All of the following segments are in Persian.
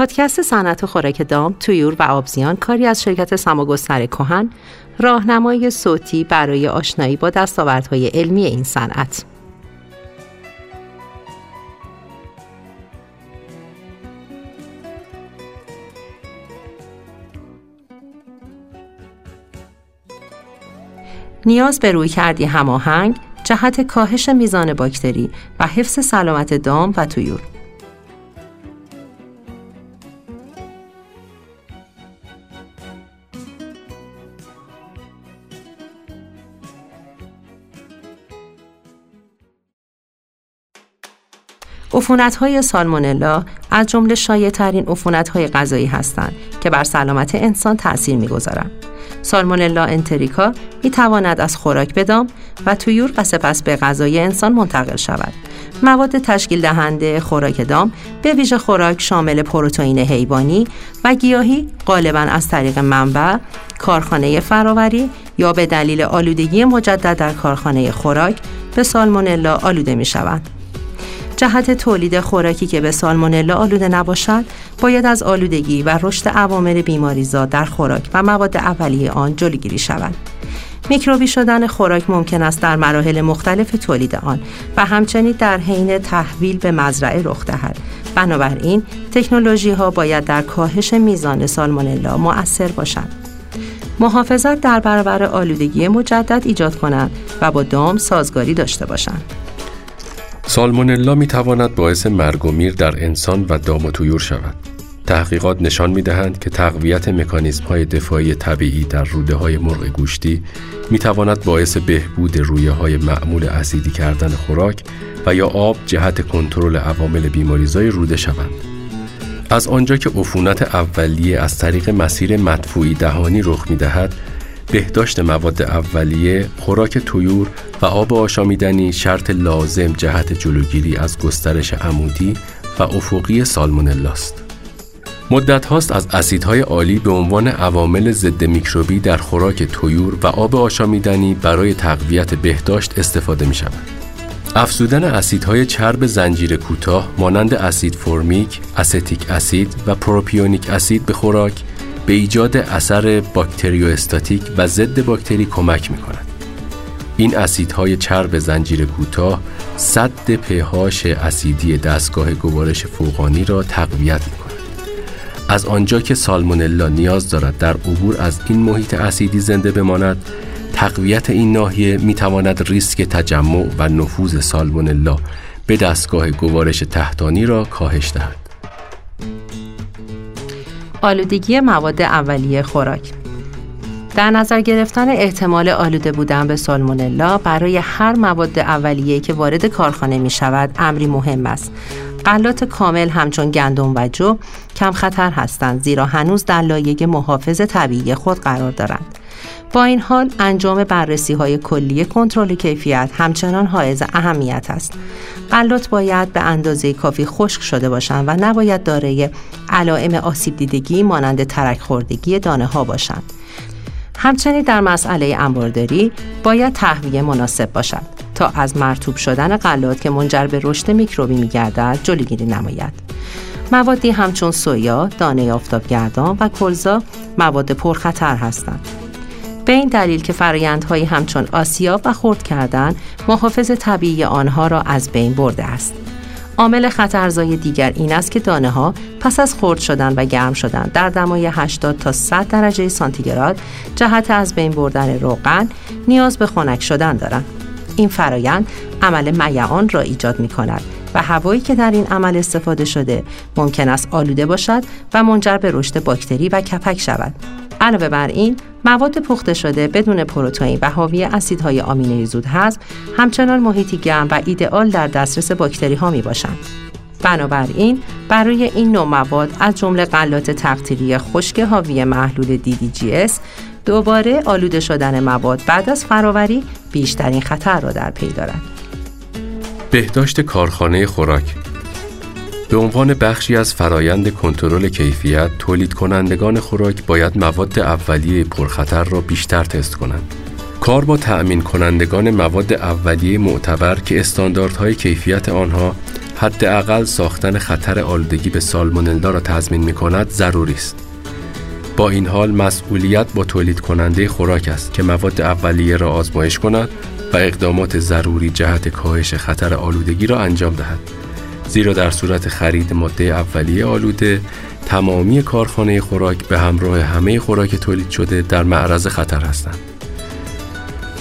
پادکست صنعت خوراک دام، تویور و آبزیان کاری از شرکت سماگستر کهن راهنمایی صوتی برای آشنایی با دستاوردهای علمی این صنعت. نیاز به روی کردی هماهنگ جهت کاهش میزان باکتری و حفظ سلامت دام و تویور عفونت های سالمونلا از جمله شایع ترین عفونت های غذایی هستند که بر سلامت انسان تأثیر می‌گذارند. سالمونلا انتریکا می تواند از خوراک بدام و تویور و سپس به غذای انسان منتقل شود. مواد تشکیل دهنده خوراک دام به ویژه خوراک شامل پروتئین حیوانی و گیاهی غالبا از طریق منبع، کارخانه فراوری یا به دلیل آلودگی مجدد در کارخانه خوراک به سالمونلا آلوده می شوند. جهت تولید خوراکی که به سالمونلا آلوده نباشد باید از آلودگی و رشد عوامل بیماریزا در خوراک و مواد اولیه آن جلوگیری شود. میکروبی شدن خوراک ممکن است در مراحل مختلف تولید آن و همچنین در حین تحویل به مزرعه رخ دهد. بنابراین تکنولوژی ها باید در کاهش میزان سالمونلا مؤثر باشند. محافظت در برابر آلودگی مجدد ایجاد کنند و با دام سازگاری داشته باشند. سالمونلا می تواند باعث مرگ و میر در انسان و دام و تویور شود. تحقیقات نشان می دهند که تقویت مکانیزم های دفاعی طبیعی در روده های مرغ گوشتی می تواند باعث بهبود رویه های معمول اسیدی کردن خوراک و یا آب جهت کنترل عوامل بیماریزای روده شوند. از آنجا که عفونت اولیه از طریق مسیر مدفوعی دهانی رخ می دهد، بهداشت مواد اولیه، خوراک تویور و آب آشامیدنی شرط لازم جهت جلوگیری از گسترش عمودی و افقی سالمونلاست. مدت هاست از اسیدهای عالی به عنوان عوامل ضد میکروبی در خوراک تویور و آب آشامیدنی برای تقویت بهداشت استفاده می شود. افزودن اسیدهای چرب زنجیر کوتاه مانند اسید فرمیک، استیک اسید و پروپیونیک اسید به خوراک به ایجاد اثر باکتریوستاتیک و ضد باکتری کمک می کند. این اسیدهای چرب زنجیر کوتاه سد pH اسیدی دستگاه گوارش فوقانی را تقویت می کند. از آنجا که سالمونلا نیاز دارد در عبور از این محیط اسیدی زنده بماند تقویت این ناحیه می تواند ریسک تجمع و نفوذ سالمونلا به دستگاه گوارش تحتانی را کاهش دهد. آلودگی مواد اولیه خوراک در نظر گرفتن احتمال آلوده بودن به سالمونلا برای هر مواد اولیه که وارد کارخانه می شود امری مهم است. غلات کامل همچون گندم و جو کم خطر هستند زیرا هنوز در لایه محافظ طبیعی خود قرار دارند. با این حال انجام بررسی های کلی کنترل کیفیت همچنان حائز اهمیت است. غلات باید به اندازه کافی خشک شده باشند و نباید دارای علائم آسیب دیدگی مانند ترک خوردگی دانه ها باشند. همچنین در مسئله انبارداری باید تهویه مناسب باشد تا از مرتوب شدن غلات که منجر به رشد میکروبی میگردد جلوگیری نماید. موادی همچون سویا، دانه آفتابگردان و کلزا مواد پرخطر هستند. به این دلیل که فرایندهایی همچون آسیاب و خرد کردن محافظ طبیعی آنها را از بین برده است. عامل خطرزای دیگر این است که دانه ها پس از خرد شدن و گرم شدن در دمای 80 تا 100 درجه سانتیگراد جهت از بین بردن روغن نیاز به خنک شدن دارند. این فرایند عمل میعان را ایجاد می کند و هوایی که در این عمل استفاده شده ممکن است آلوده باشد و منجر به رشد باکتری و کپک شود. علاوه بر این مواد پخته شده بدون پروتئین و حاوی اسیدهای آمینه زود هست همچنان محیطی گرم و ایدئال در دسترس باکتری ها می باشند. بنابراین برای این نوع مواد از جمله غلات تقطیری خشک حاوی محلول DDGS دوباره آلوده شدن مواد بعد از فراوری بیشترین خطر را در پی دارد. بهداشت کارخانه خوراک به عنوان بخشی از فرایند کنترل کیفیت تولید کنندگان خوراک باید مواد اولیه پرخطر را بیشتر تست کنند. کار با تأمین کنندگان مواد اولیه معتبر که استانداردهای کیفیت آنها حداقل ساختن خطر آلودگی به سالمونلا را تضمین می کند ضروری است. با این حال مسئولیت با تولید کننده خوراک است که مواد اولیه را آزمایش کند و اقدامات ضروری جهت کاهش خطر آلودگی را انجام دهد. زیرا در صورت خرید ماده اولیه آلوده تمامی کارخانه خوراک به همراه همه خوراک تولید شده در معرض خطر هستند.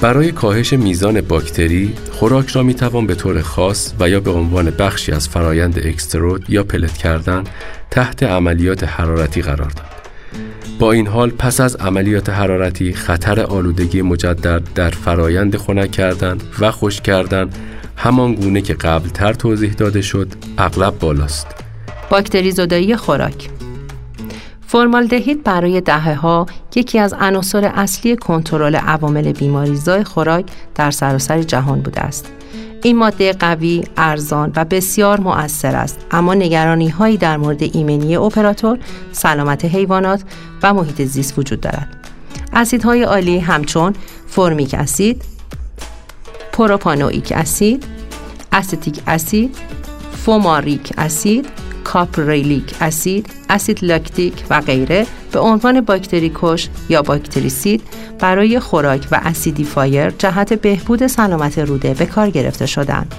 برای کاهش میزان باکتری، خوراک را می توان به طور خاص و یا به عنوان بخشی از فرایند اکسترود یا پلت کردن تحت عملیات حرارتی قرار داد. با این حال پس از عملیات حرارتی خطر آلودگی مجدد در فرایند خنک کردن و خشک کردن همان گونه که قبلتر توضیح داده شد اغلب بالاست. باکتری زدایی خوراک فرمالدهید برای دهه ها یکی از عناصر اصلی کنترل عوامل بیماریزای خوراک در سراسر جهان بوده است. این ماده قوی، ارزان و بسیار مؤثر است اما نگرانی هایی در مورد ایمنی اپراتور، سلامت حیوانات و محیط زیست وجود دارد. اسیدهای عالی همچون فرمیک اسید، پروپانوئیک اسید، استیک اسید، فوماریک اسید کاپریلیک اسید، اسید لاکتیک و غیره به عنوان باکتری کش یا bactericide برای خوراک و acidifier جهت بهبود سلامت روده به کار گرفته شدند.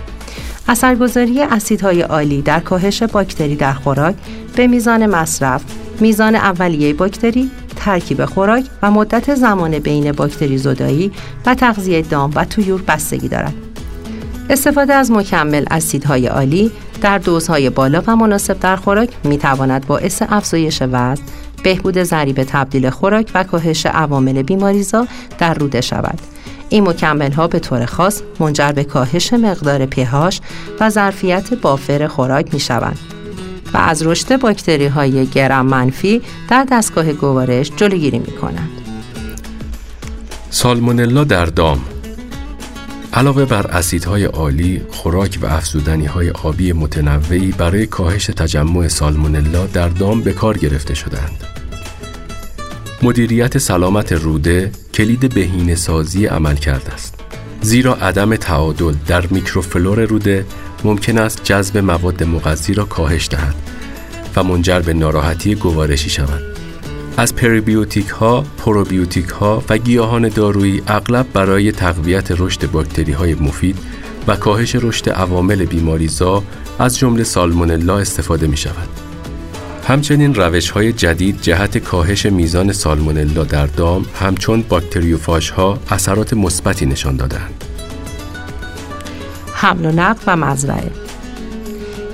اثرگذاری اسیدهای آلی در کاهش باکتری در خوراک به میزان مصرف، میزان اولیه باکتری، ترکیب خوراک و مدت زمان بین باکتری زدایی و تغذیه دام و تویور بستگی دارد. استفاده از مکمل اسیدهای عالی در دوزهای بالا و مناسب در خوراک می تواند باعث افزایش وزن، بهبود ضریب تبدیل خوراک و کاهش عوامل بیماریزا در روده شود. این مکمل ها به طور خاص منجر به کاهش مقدار پهاش و ظرفیت بافر خوراک می شوند و از رشد باکتری های گرم منفی در دستگاه گوارش جلوگیری می کنند. سالمونلا در دام علاوه بر اسیدهای عالی، خوراک و افزودنی های آبی متنوعی برای کاهش تجمع سالمونلا در دام به کار گرفته شدند. مدیریت سلامت روده کلید بهینه سازی عمل کرده است. زیرا عدم تعادل در میکروفلور روده ممکن است جذب مواد مغذی را کاهش دهد و منجر به ناراحتی گوارشی شود. از پریبیوتیک ها، پروبیوتیک ها و گیاهان دارویی اغلب برای تقویت رشد باکتری های مفید و کاهش رشد عوامل بیماریزا از جمله سالمونلا استفاده می شود. همچنین روش های جدید جهت کاهش میزان سالمونلا در دام همچون باکتریوفاژ ها اثرات مثبتی نشان دادند. حمل و نقل و مزرعه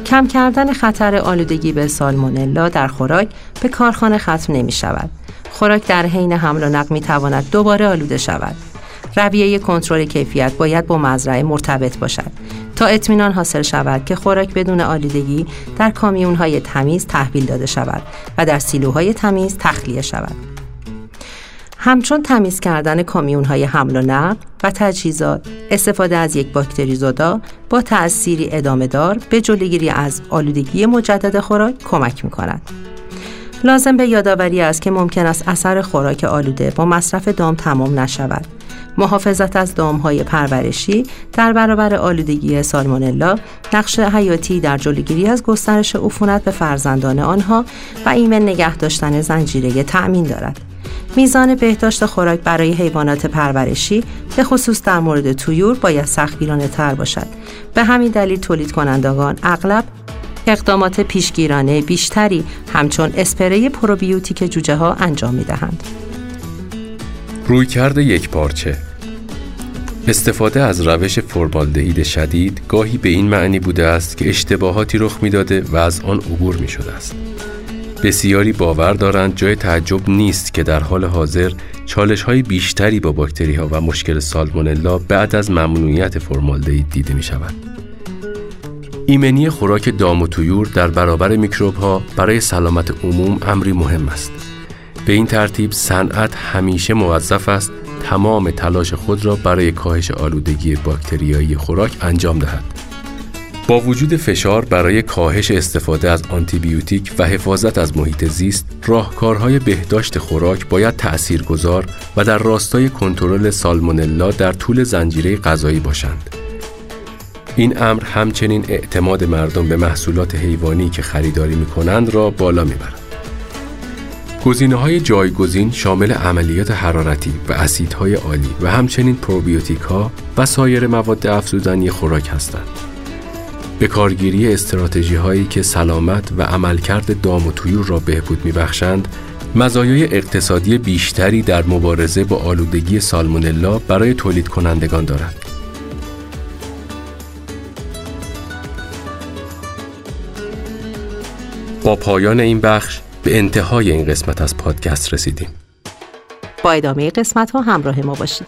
کم کردن خطر آلودگی به سالمونلا در خوراک به کارخانه ختم نمی شود. خوراک در حین حمل و نقل می تواند دوباره آلوده شود. رویه کنترل کیفیت باید با مزرعه مرتبط باشد تا اطمینان حاصل شود که خوراک بدون آلودگی در کامیون های تمیز تحویل داده شود و در سیلوهای تمیز تخلیه شود. همچون تمیز کردن کامیون های حمل و نقل و تجهیزات استفاده از یک باکتری زدا با تأثیری ادامه دار به جلوگیری از آلودگی مجدد خوراک کمک می کند. لازم به یادآوری است که ممکن است اثر خوراک آلوده با مصرف دام تمام نشود. محافظت از دامهای پرورشی در برابر آلودگی سالمونلا نقش حیاتی در جلوگیری از گسترش عفونت به فرزندان آنها و ایمن نگه داشتن زنجیره تأمین دارد. میزان بهداشت خوراک برای حیوانات پرورشی به خصوص در مورد تویور باید سختگیرانه تر باشد به همین دلیل تولید کنندگان اغلب اقدامات پیشگیرانه بیشتری همچون اسپری پروبیوتیک جوجه ها انجام می دهند. روی کرده یک پارچه استفاده از روش فرمالدهید شدید گاهی به این معنی بوده است که اشتباهاتی رخ می‌داده و از آن عبور می شده است. بسیاری باور دارند جای تعجب نیست که در حال حاضر چالش های بیشتری با باکتری ها و مشکل سالمونلا بعد از ممنوعیت فرمالدهید دیده می شود. ایمنی خوراک دام و تویور در برابر میکروب ها برای سلامت عموم امری مهم است. به این ترتیب صنعت همیشه موظف است تمام تلاش خود را برای کاهش آلودگی باکتریایی خوراک انجام دهد. با وجود فشار برای کاهش استفاده از آنتیبیوتیک و حفاظت از محیط زیست، راهکارهای بهداشت خوراک باید تأثیرگذار و در راستای کنترل سالمونلا در طول زنجیره غذایی باشند. این امر همچنین اعتماد مردم به محصولات حیوانی که خریداری می کنند را بالا می برد. گزینه های جایگزین شامل عملیات حرارتی و اسیدهای عالی و همچنین پروبیوتیک ها و سایر مواد افزودنی خوراک هستند. به کارگیری استراتژی هایی که سلامت و عملکرد دام و تویور را بهبود میبخشند مزایای اقتصادی بیشتری در مبارزه با آلودگی سالمونلا برای تولید کنندگان دارد. با پایان این بخش به انتهای این قسمت از پادکست رسیدیم. با ادامه قسمت ها همراه ما باشید.